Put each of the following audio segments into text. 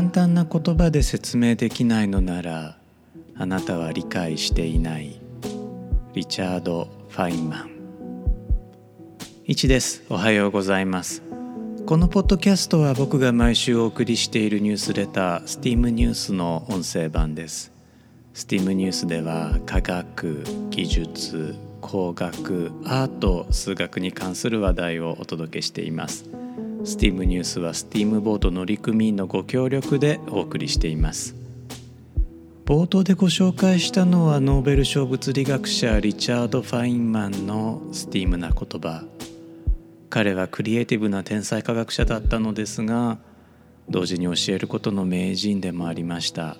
簡単な言葉で説明できないのならあなたは理解していない。リチャード・ファインマン。1です。おはようございます。このポッドキャストは僕が毎週お送りしているニュースレター STEAM ニュースの音声版です。STEAM ニュースでは科学技術工学アート数学に関する話題をお届けしています。STEAM ニュースは STEAM ボード乗組員のご協力でお送りしています。冒頭でご紹介したのはノーベル賞物理学者リチャード・ファインマンの STEAM な言葉。彼はクリエイティブな天才科学者だったのですが同時に教えることの名人でもありました。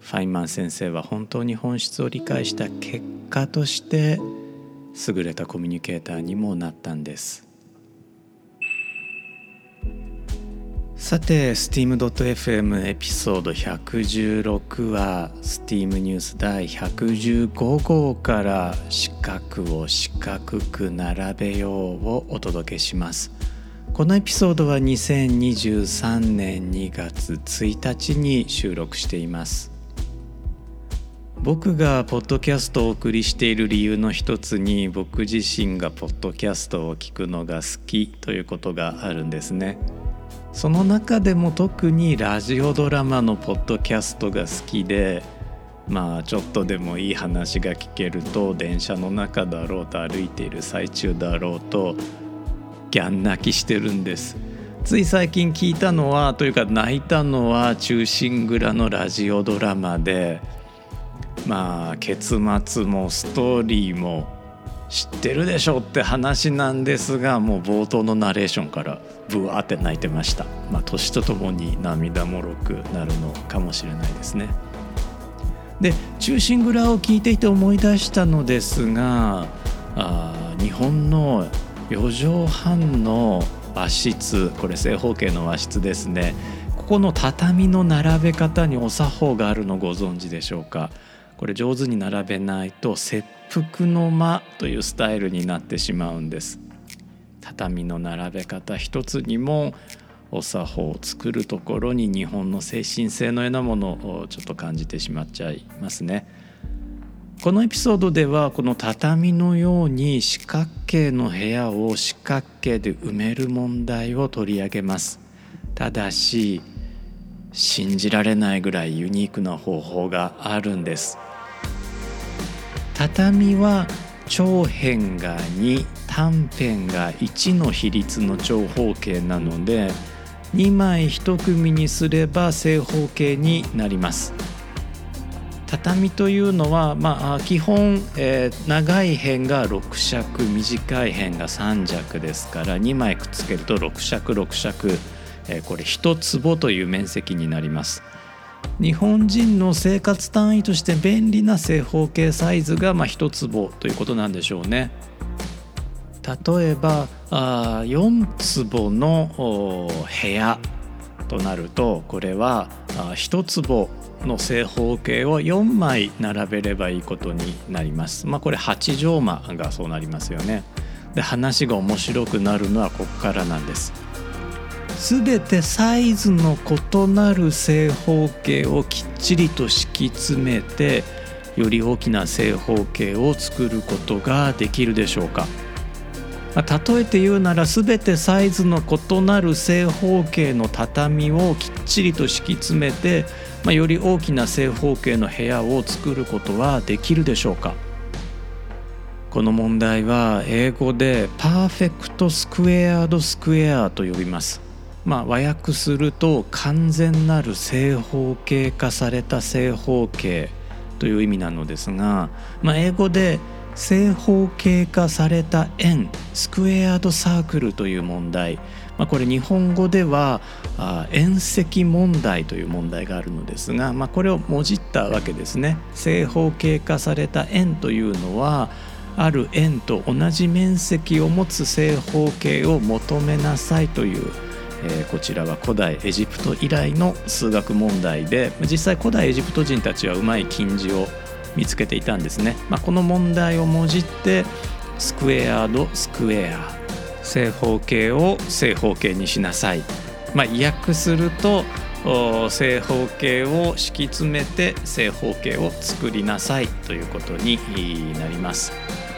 ファインマン先生は本当に本質を理解した結果として優れたコミュニケーターにもなったんです。さて steam.fm エピソード116は Steam ニュース第115号から四角を四角く並べようをお届けします。このエピソードは2023年2月1日に収録しています。僕がポッドキャストをお送りしている理由の一つに僕自身がポッドキャストを聞くのが好きということがあるんですね。その中でも特にラジオドラマのポッドキャストが好きでまあちょっとでもいい話が聞けると電車の中だろうと歩いている最中だろうとギャン泣きしてるんです。つい最近聞いたのはというか泣いたのは「忠臣蔵」のラジオドラマでまあ結末もストーリーも知ってるでしょって話なんですがもう冒頭のナレーションからブワーって泣いてました。まあ年とともに涙もろくなるのかもしれないですね。で「忠臣蔵」を聞いていて思い出したのですがあ日本の4畳半の和室これ正方形の和室ですね。ここの畳の並べ方にお作法があるのご存知でしょうか？これ上手に並べないと切腹の間というスタイルになってしまうんです。畳の並べ方一つにもお作法を作るところに日本の精神性のようなものをちょっと感じてしまっちゃいますね。このエピソードではこの畳のように四角形の部屋を四角形で埋める問題を取り上げます。ただし信じられないぐらいユニークな方法があるんです。畳は長辺が2短辺が1の比率の長方形なので2枚1組にすれば正方形になります。畳というのは、まあ、基本、えー、長い辺が6尺短い辺が3尺ですから2枚くっつけると6尺6尺、えー、これ1坪という面積になります。日本人の生活単位として便利な正方形サイズがまあ1坪ということなんでしょうね。例えばあ4坪の部屋となるとこれは1坪の正方形を4枚並べればいいことになります。まあこれ8畳間がそうなりますよね。で話が面白くなるのはここからなんです。全てサイズの異なる正方形をきっちりと敷き詰めてより大きな正方形を作ることができるでしょうか。ま例えて言うなら全てサイズの異なる正方形の畳をきっちりと敷き詰めて、まあ、より大きな正方形の部屋を作ることはできるでしょうか。この問題は英語でパーフェクトスクエアードスクエアと呼びます。まあ、和訳すると完全なる正方形化された正方形という意味なのですが、まあ、英語で正方形化された円スクエアードサークルという問題、まあ、これ日本語では円石問題という問題があるのですが、まあ、これをもじったわけですね。正方形化された円というのはある円と同じ面積を持つ正方形を求めなさいというえー、こちらは古代エジプト以来の数学問題で実際古代エジプト人たちはうまい金字を見つけていたんですね、まあ、この問題をもじってスクエアードスクエア正方形を正方形にしなさい、まあ、訳すると正方形を敷き詰めて正方形を作りなさいということになります。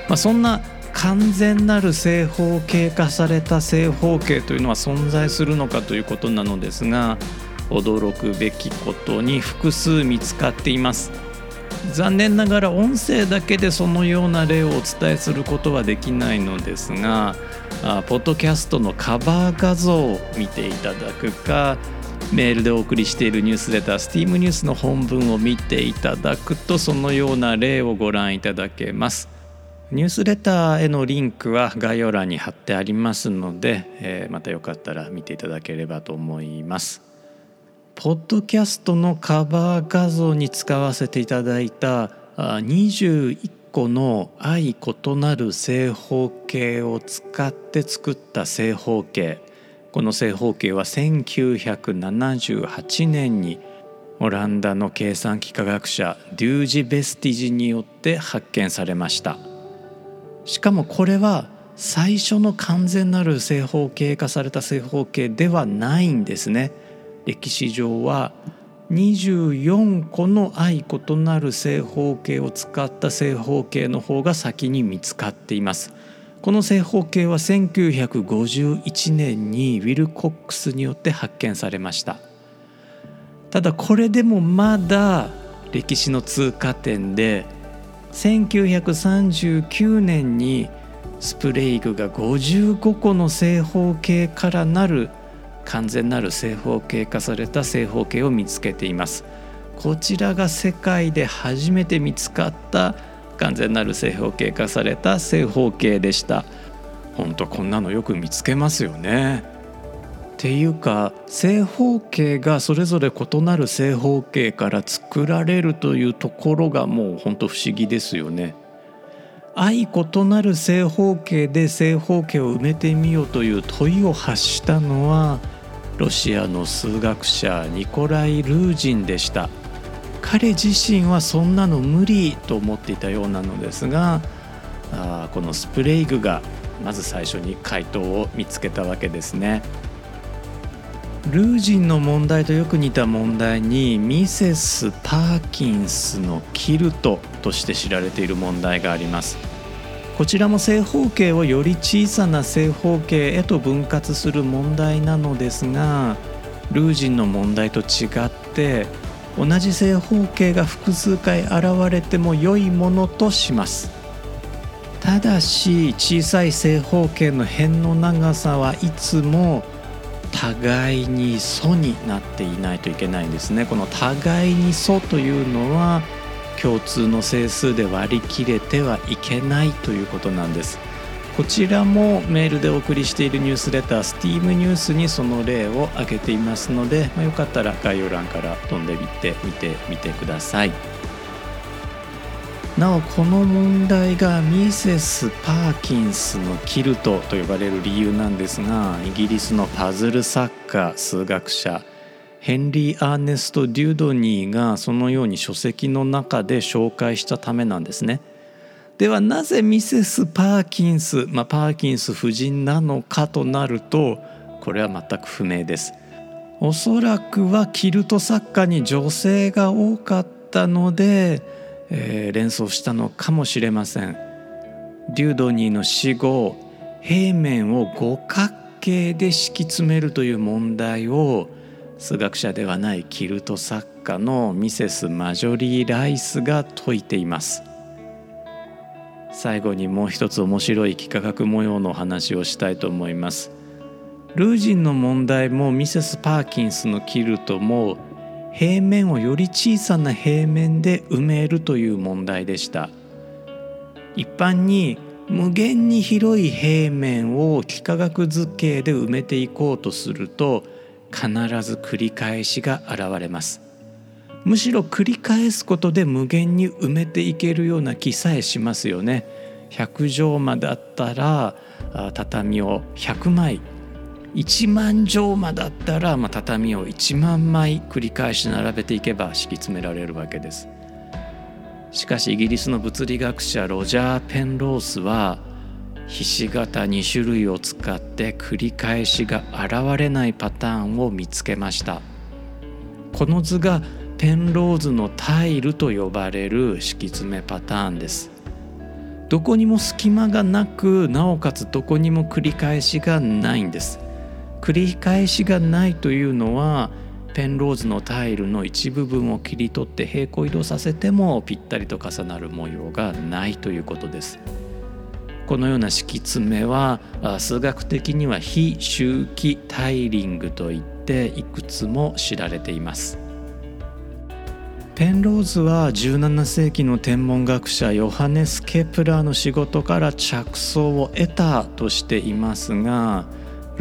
まあ、そんな完全なる正方形化された正方形というのは存在するのかということなのですが驚くべきことに複数見つかっています。残念ながら音声だけでそのような例をお伝えすることはできないのですがあポッドキャストのカバー画像を見ていただくかメールでお送りしているニュースレター STEAM ニュースの本文を見ていただくとそのような例をご覧いただけます。ニュースレターへのリンクは概要欄に貼ってありますので、えー、またよかったら見ていただければと思います。ポッドキャストのカバー画像に使わせていただいた21個の相異なる正方形を使って作った正方形。この正方形は1978年にオランダの計算機科学者デュージ・ベスティジによって発見されました。しかもこれは最初の完全なる正方形化された正方形ではないんですね。歴史上は24個の相異なる正方形を使った正方形の方が先に見つかっています。この正方形は1951年にウィル・コックスによって発見されました。ただこれでもまだ歴史の通過点で1939年にスプレイグが55個の正方形からなる完全なる正方形化された正方形を見つけています。こちらが世界で初めて見つかった完全なる正方形化された正方形でした。本当こんなのよく見つけますよね。っていうか正方形がそれぞれ異なる正方形から作られるというところがもう本当不思議ですよね相異なる正方形で正方形を埋めてみようという問いを発したのはロシアの数学者ニコライ・ルージンでした彼自身はそんなの無理と思っていたようなのですがあこのスプレイグがまず最初に回答を見つけたわけですね。ルージンの問題とよく似た問題にミセス・パーキンスのキルトとして知られている問題があります。こちらも正方形をより小さな正方形へと分割する問題なのですがルージンの問題と違って同じ正方形が複数回現れても良いものとします。ただし小さい正方形の辺の長さはいつも互いに素になっていないといけないんですね。この互いに素というのは共通の整数で割り切れてはいけないということなんです。こちらもメールでお送りしているニュースレター STEAM ニュースにその例を挙げていますので、まあ、よかったら概要欄から飛んでみてみてみてください。なおこの問題がミセス・パーキンスのキルトと呼ばれる理由なんですがイギリスのパズル作家数学者ヘンリー・アーネスト・デュードニーがそのように書籍の中で紹介したためなんですね。ではなぜミセス・パーキンス、まあ、パーキンス夫人なのかとなるとこれは全く不明です。おそらくはキルト作家に女性が多かったので、えー、連想したのかもしれません。デュードニーの死後平面を五角形で敷き詰めるという問題を数学者ではないキルト作家のミセス・マジョリー・ライスが説いています。最後にもう一つ面白い幾何学模様の話をしたいと思いますルージンの問題もミセス・パーキンスのキルトも平面をより小さな平面で埋めるという問題でした一般に無限に広い平面を幾何学図形で埋めていこうとすると必ず繰り返しが現れますむしろ繰り返すことで無限に埋めていけるような気さえしますよね。100畳間だったら畳を100枚1万畳間だったら、まあ、畳を1万枚繰り返し並べていけば敷き詰められるわけです。しかしイギリスの物理学者ロジャー・ペンロースはひし形2種類を使って繰り返しが現れないパターンを見つけました。この図がペンローズのタイルと呼ばれる敷き詰めパターンですどこにも隙間がなくなおかつどこにも繰り返しがないんです繰り返しがないというのはペンローズのタイルの一部分を切り取って平行移動させてもぴったりと重なる模様がないということです。このような敷き詰めは数学的には非周期タイリングといっていくつも知られています。ペンローズは17世紀の天文学者ヨハネス・ケプラーの仕事から着想を得たとしていますが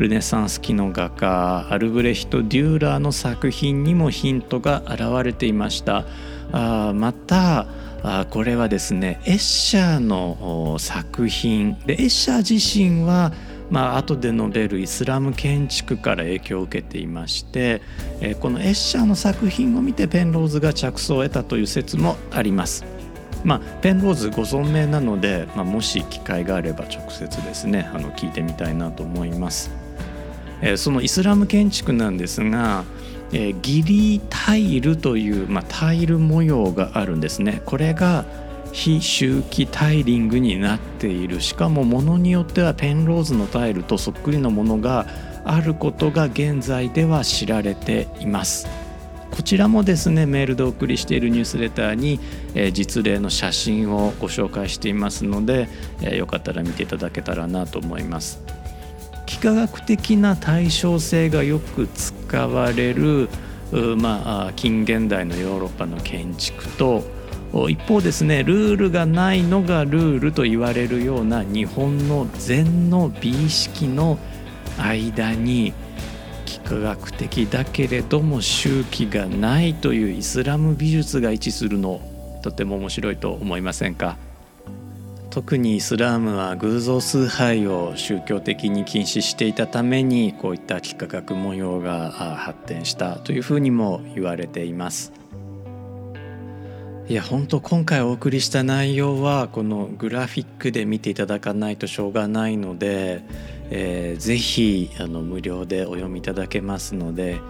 ルネサンス期の画家アルブレヒト・デューラーの作品にもヒントが現れていましたあまたあこれはですねエッシャーの作品でエッシャー自身はまあ後で述べるイスラム建築から影響を受けていまして、えこのエッシャーの作品を見てペンローズが着想を得たという説もあります。まあ、ペンローズご存命なので、まあ、もし機会があれば直接ですねあの聞いてみたいなと思います。え、そのイスラム建築なんですが、えー、ギリタイルという、まあ、タイル模様があるんですね。これが非周期タイリングになっている。しかもものによってはペンローズのタイルとそっくりのものがあることが現在では知られています。こちらもですねメールでお送りしているニュースレターに、えー、実例の写真をご紹介していますので、えー、よかったら見ていただけたらなと思います。幾何学的な対称性がよく使われるまあ、近現代のヨーロッパの建築と一方ですねルールがないのがルールと言われるような日本の禅の美意識の間に幾何学的だけれども周期がないというイスラム美術が位置するのとても面白いと思いませんか？特にイスラームは偶像崇拝を宗教的に禁止していたためにこういった幾何学模様が発展したというふうにも言われています。いや本当今回お送りした内容はこのグラフィックで見ていただかないとしょうがないので、えー、ぜひあの無料でお読みいただけますので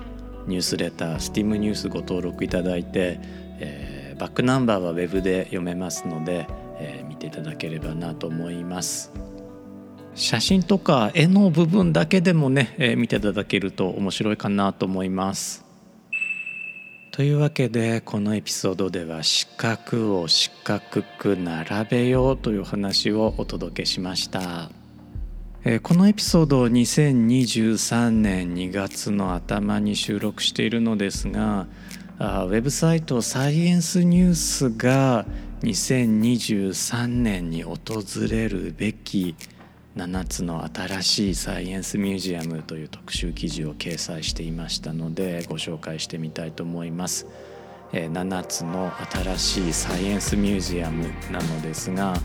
ニュースレター STEAM ニュースご登録いただいて、えー、バックナンバーは Web で読めますのでていただければなと思います写真とか絵の部分だけでもね、えー、見ていただけると面白いかなと思いますというわけでこのエピソードでは四角を四角く並べようという話をお届けしました。えこのエピソードを2023年2月の頭に収録しているのですがあウェブサイトサイエンスニュースが2023年に訪れるべき7つの新しいサイエンスミュージアムという特集記事を掲載していましたのでご紹介してみたいと思います。7つの新しいサイエンスミュージアムなのですが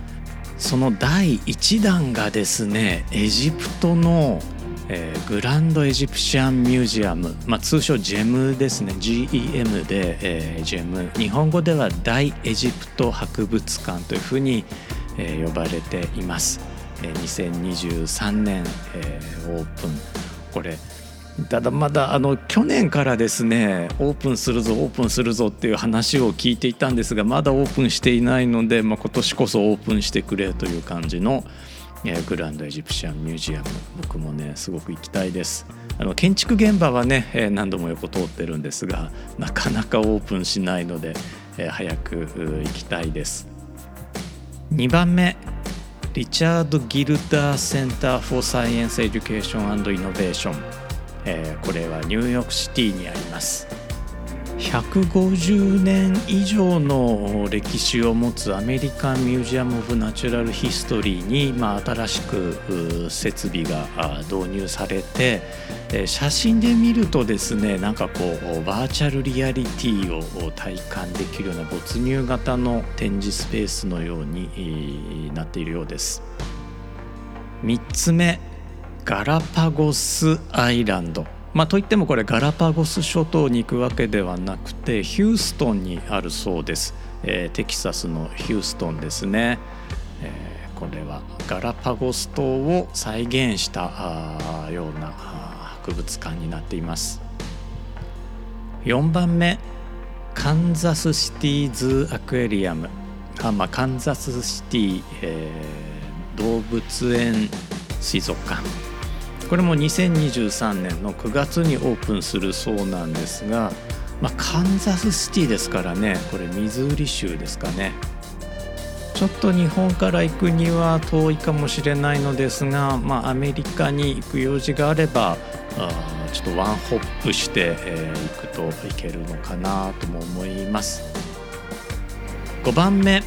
その第1弾がですねエジプトのえー、グランドエジプシャンミュージアム、まあ、通称ジェムですね。GEM で、えー、ジェム。日本語では大エジプト博物館というふうに、えー、呼ばれています、えー、2023年、えー、オープン。これただまだあの去年からですねオープンするぞオープンするぞっていう話を聞いていたんですがまだオープンしていないので、まあ、今年こそオープンしてくれという感じの、Grand Egyptian Museum 僕もねすごく行きたいです。あの建築現場はね、え何度も横通ってるんですがなかなかオープンしないので、え早く行きたいです。2番目 Richard Gilder Center for Science Education Innovation、えこれはニューヨークシティにあります。150年以上の歴史を持つ American Museum of Natural History に、まあ、新しく設備が導入されて写真で見るとですねなんかこうバーチャルリアリティを体感できるような没入型の展示スペースのようになっているようです。3つ目ガラパゴスアイランド。まあ、といってもこれガラパゴス諸島に行くわけではなくてヒューストンにあるそうです、えー、テキサスのヒューストンですね、えー、これはガラパゴス島を再現したような博物館になっています。4番目カンザスシティズアクエリアム。あ、まあ、カンザスシティ、えー、動物園水族館これも2023年の9月にオープンするそうなんですが、まあ、カンザスシティですからねこれミズーリ州ですかね。ちょっと日本から行くには遠いかもしれないのですが、まあ、アメリカに行く用事があればあちょっと one hop して、えー、行くといけるのかなとも思います。5番目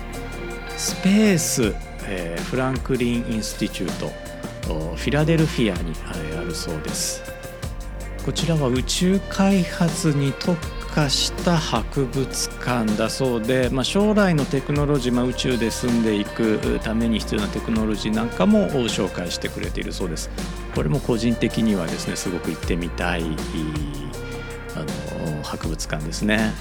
スペース、えー、 Franklin Institute。フィラデルフィアにあるそうです。こちらは宇宙開発に特化した博物館だそうで、まあ、将来のテクノロジー、まあ、宇宙で住んでいくために必要なテクノロジーなんかも紹介してくれているそうです。これも個人的にはですねすごく行ってみたいあの博物館ですね。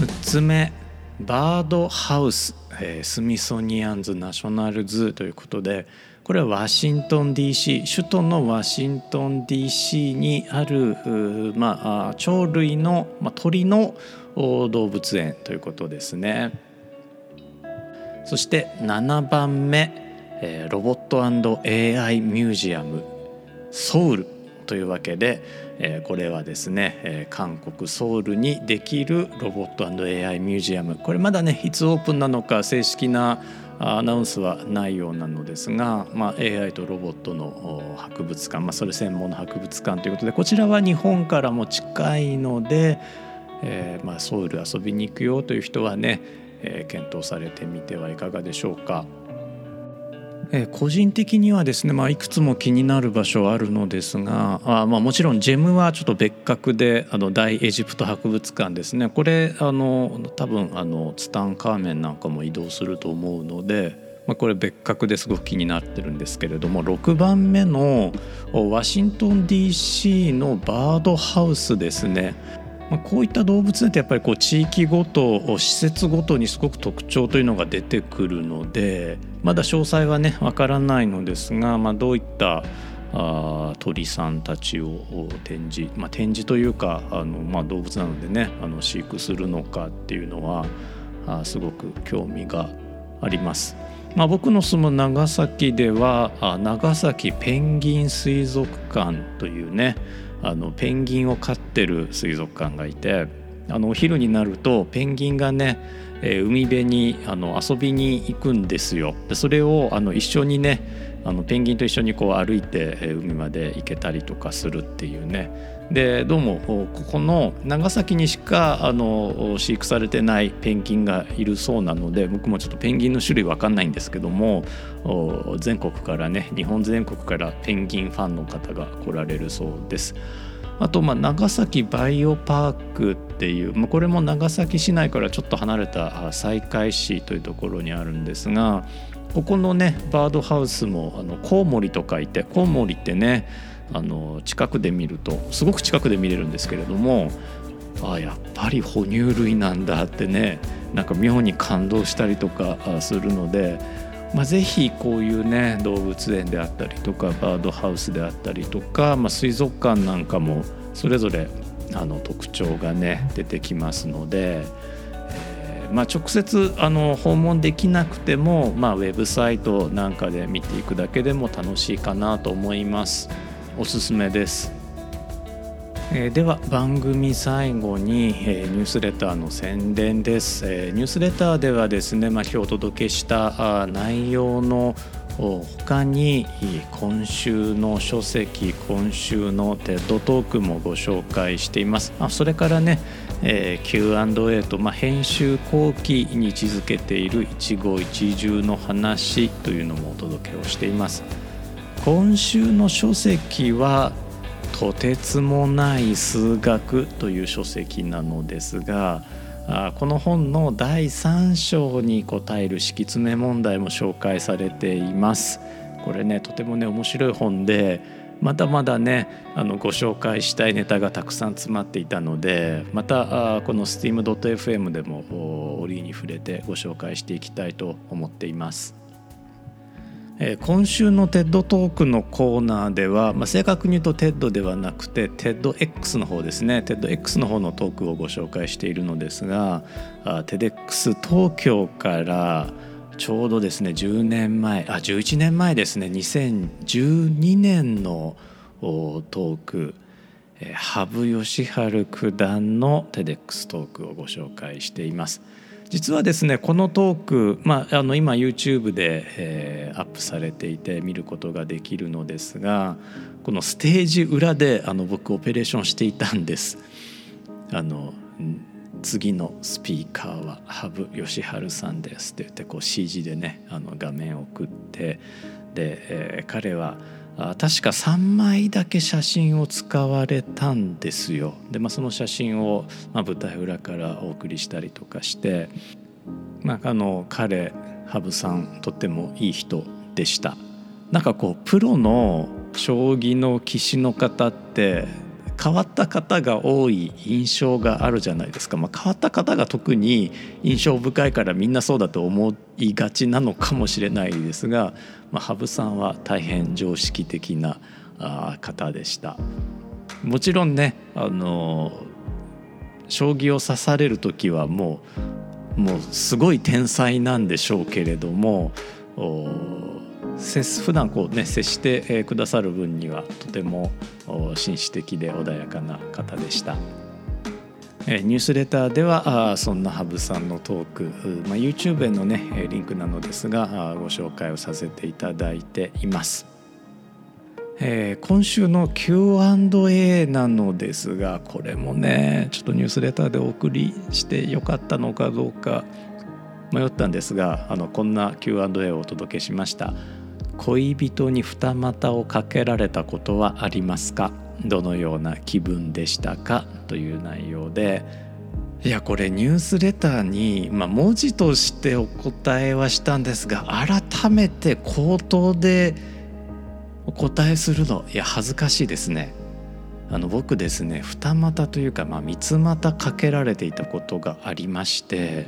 6つ目バードハウス、えー、スミソニアンズ・ナショナルズということでこれはワシントン DC 首都のワシントン DC にある、まあ、鳥類の、まあ、鳥の動物園ということですね。そして7番目、えー、ロボット &AI ミュージアムソウルというわけで、えー、これはですね、えー、韓国ソウルにできるロボット &AI ミュージアム。これまだねいつオープンなのか正式なアナウンスはないようなのですが、まあ、AI とロボットの博物館、まあ、それ専門の博物館ということでこちらは日本からも近いので、えーまあ、ソウル遊びに行くよという人はね、えー、検討されてみてはいかがでしょうか。え個人的にはですね、まあ、いくつも気になる場所あるのですがあ、まあ、もちろんジェムはちょっと別格であの大エジプト博物館ですね。これあの多分あのツタンカーメンなんかも移動すると思うので、まあ、これ別格ですごく気になってるんですけれども6番目のワシントン DC のバードハウスですね。まあ、こういった動物園ってやっぱりこう地域ごと施設ごとにすごく特徴というのが出てくるのでまだ詳細はねわからないのですが、まあ、どういったあ鳥さんたちを展示、まあ、展示というかあの、まあ、動物なのでねあの飼育するのかっていうのはあすごく興味があります。まあ、僕の住む長崎では長崎ペンギン水族館というねあのペンギンを飼ってる水族館がいてあのお昼になるとペンギンがね、えー、海辺にあの遊びに行くんですよ。でそれをあの一緒にねあのペンギンと一緒にこう歩いて海まで行けたりとかするっていうねでどうもここの長崎にしかあの飼育されてないペンギンがいるそうなので僕もちょっとペンギンの種類分かんないんですけども全国からね日本全国からペンギンファンの方が来られるそうです。あとまあ長崎バイオパークっていう、まあ、これも長崎市内からちょっと離れた西海市というところにあるんですがここのねバードハウスもあのコウモリと書いてコウモリってねあの近くで見るとすごく近くで見れるんですけれどもあやっぱり哺乳類なんだってねなんか妙に感動したりとかするので、まあ、ぜひこういうね動物園であったりとかバードハウスであったりとか、まあ、水族館なんかもそれぞれあの特徴がね出てきますので。まあ、直接あの訪問できなくても、まあ、ウェブサイトなんかで見ていくだけでも楽しいかなと思います。おすすめです。えー、では番組最後に、えー、ニュースレターの宣伝です、えー、ニュースレターではですね、まあ、今日お届けしたあ内容の他に今週の書籍今週のテッドトークもご紹介しています。あそれからね、えー、Q&A と、まあ、編集後期に位置づけている一期一会の話というのもお届けをしています。今週の書籍は「とてつもない数学」という書籍なのですがあこの本の第3章に答える敷き詰め問題も紹介されています。これねとてもね面白い本でまだまだねあのご紹介したいネタがたくさん詰まっていたのでまたこの steam.fm でも折に触れてご紹介していきたいと思っています。今週の TED トークのコーナーでは、まあ、正確に言うと TED ではなくて TEDx の方ですね TEDx の方のトークをご紹介しているのですが TEDx 東京からちょうどですね10年前あ11年前ですね2012年のトーク羽生善治九段の TEDx トークをご紹介しています。実はですねこのトーク、まあ、あの今 YouTube で、えー、アップされていて見ることができるのですがこのステージ裏であの僕オペレーションしていたんです。あの次のスピーカーは羽生善治さんですって言ってこう CG でねあの画面を送ってで、えー、彼は確か3枚だけ写真を使われたんですよ。で、まあ、その写真を、まあ、舞台裏からお送りしたりとかして、まあ、あの彼羽生さんとってもいい人でした。なんかこうプロの将棋の棋士の方って変わった方が多い印象があるじゃないですか、まあ、変わった方が特に印象深いからみんなそうだと思いがちなのかもしれないですが、まあ、羽生さんは大変常識的な方でした。もちろんねあの将棋を指される時はもうもうすごい天才なんでしょうけれども接普段こうね接してくださる分にはとても紳士的で穏やかな方でした。ニュースレターではそんな羽生さんのトーク、まあ、YouTube へのねリンクなのですがご紹介をさせていただいています。えー、今週の Q&A なのですがこれもねちょっとニュースレターでお送りしてよかったのかどうか迷ったんですがあのこんな Q&A をお届けしました。恋人に二股をかけられたことはありますか？どのような気分でしたか？という内容でいやこれニュースレターに、まあ、文字としてお答えはしたんですが改めて口頭でお答えするのいや恥ずかしいですね。あの僕ですね二股というか、まあ、三つ股かけられていたことがありまして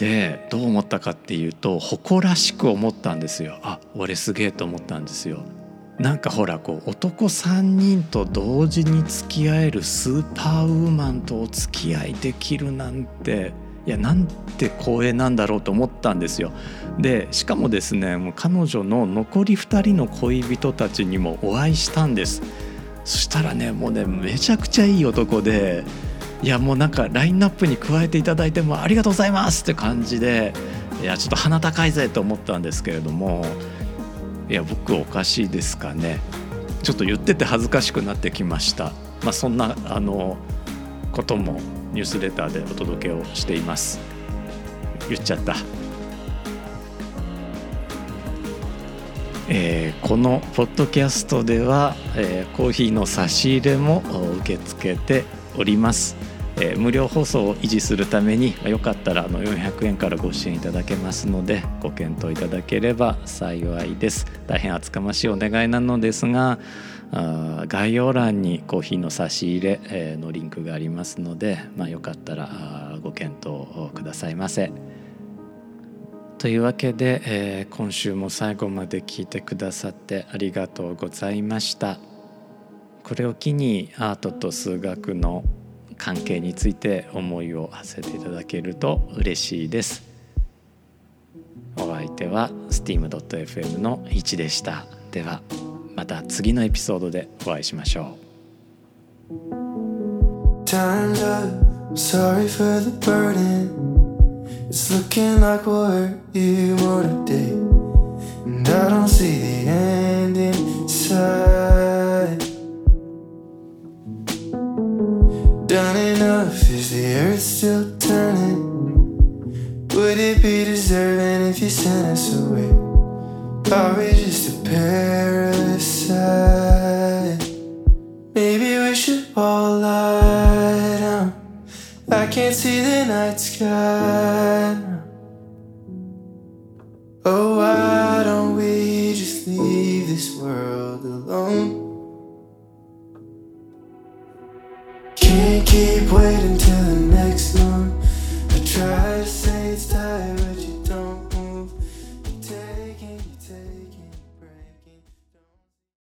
でどう思ったかっていうと誇らしく思ったんですよ。あ俺すげえと思ったんですよ。なんかほらこう男3人と同時に付き合えるスーパーウーマンとお付き合いできるなんていやなんて光栄なんだろうと思ったんですよ。でしかもですねもう彼女の残り2人の恋人たちにもお会いしたんです。そしたらねもうねめちゃくちゃいい男でいやもうなんかラインナップに加えていただいてもありがとうございますって感じでいやちょっと鼻高いぜと思ったんですけれどもいや僕おかしいですかね。ちょっと言ってて恥ずかしくなってきました、まあ、そんなあのこともニュースレターでお届けをしています。言っちゃった。えー、このポッドキャストでは、えー、コーヒーの差し入れも受け付けております。えー、無料放送を維持するために、よかったらあの400円からご支援いただけますのでご検討いただければ幸いです大変厚かましいお願いなのですがあ概要欄にコーヒーの差し入れ、え、のリンクがありますので、まあ、よかったらご検討くださいませ。というわけで、えー、今週も最後まで聞いてくださってありがとうございました。これを機にアートと数学の関係について思いを馳せていただけると嬉しいです。お相手は steam.fm の1でした。ではまた次のエピソードでお会いしましょう。Sent us away? Are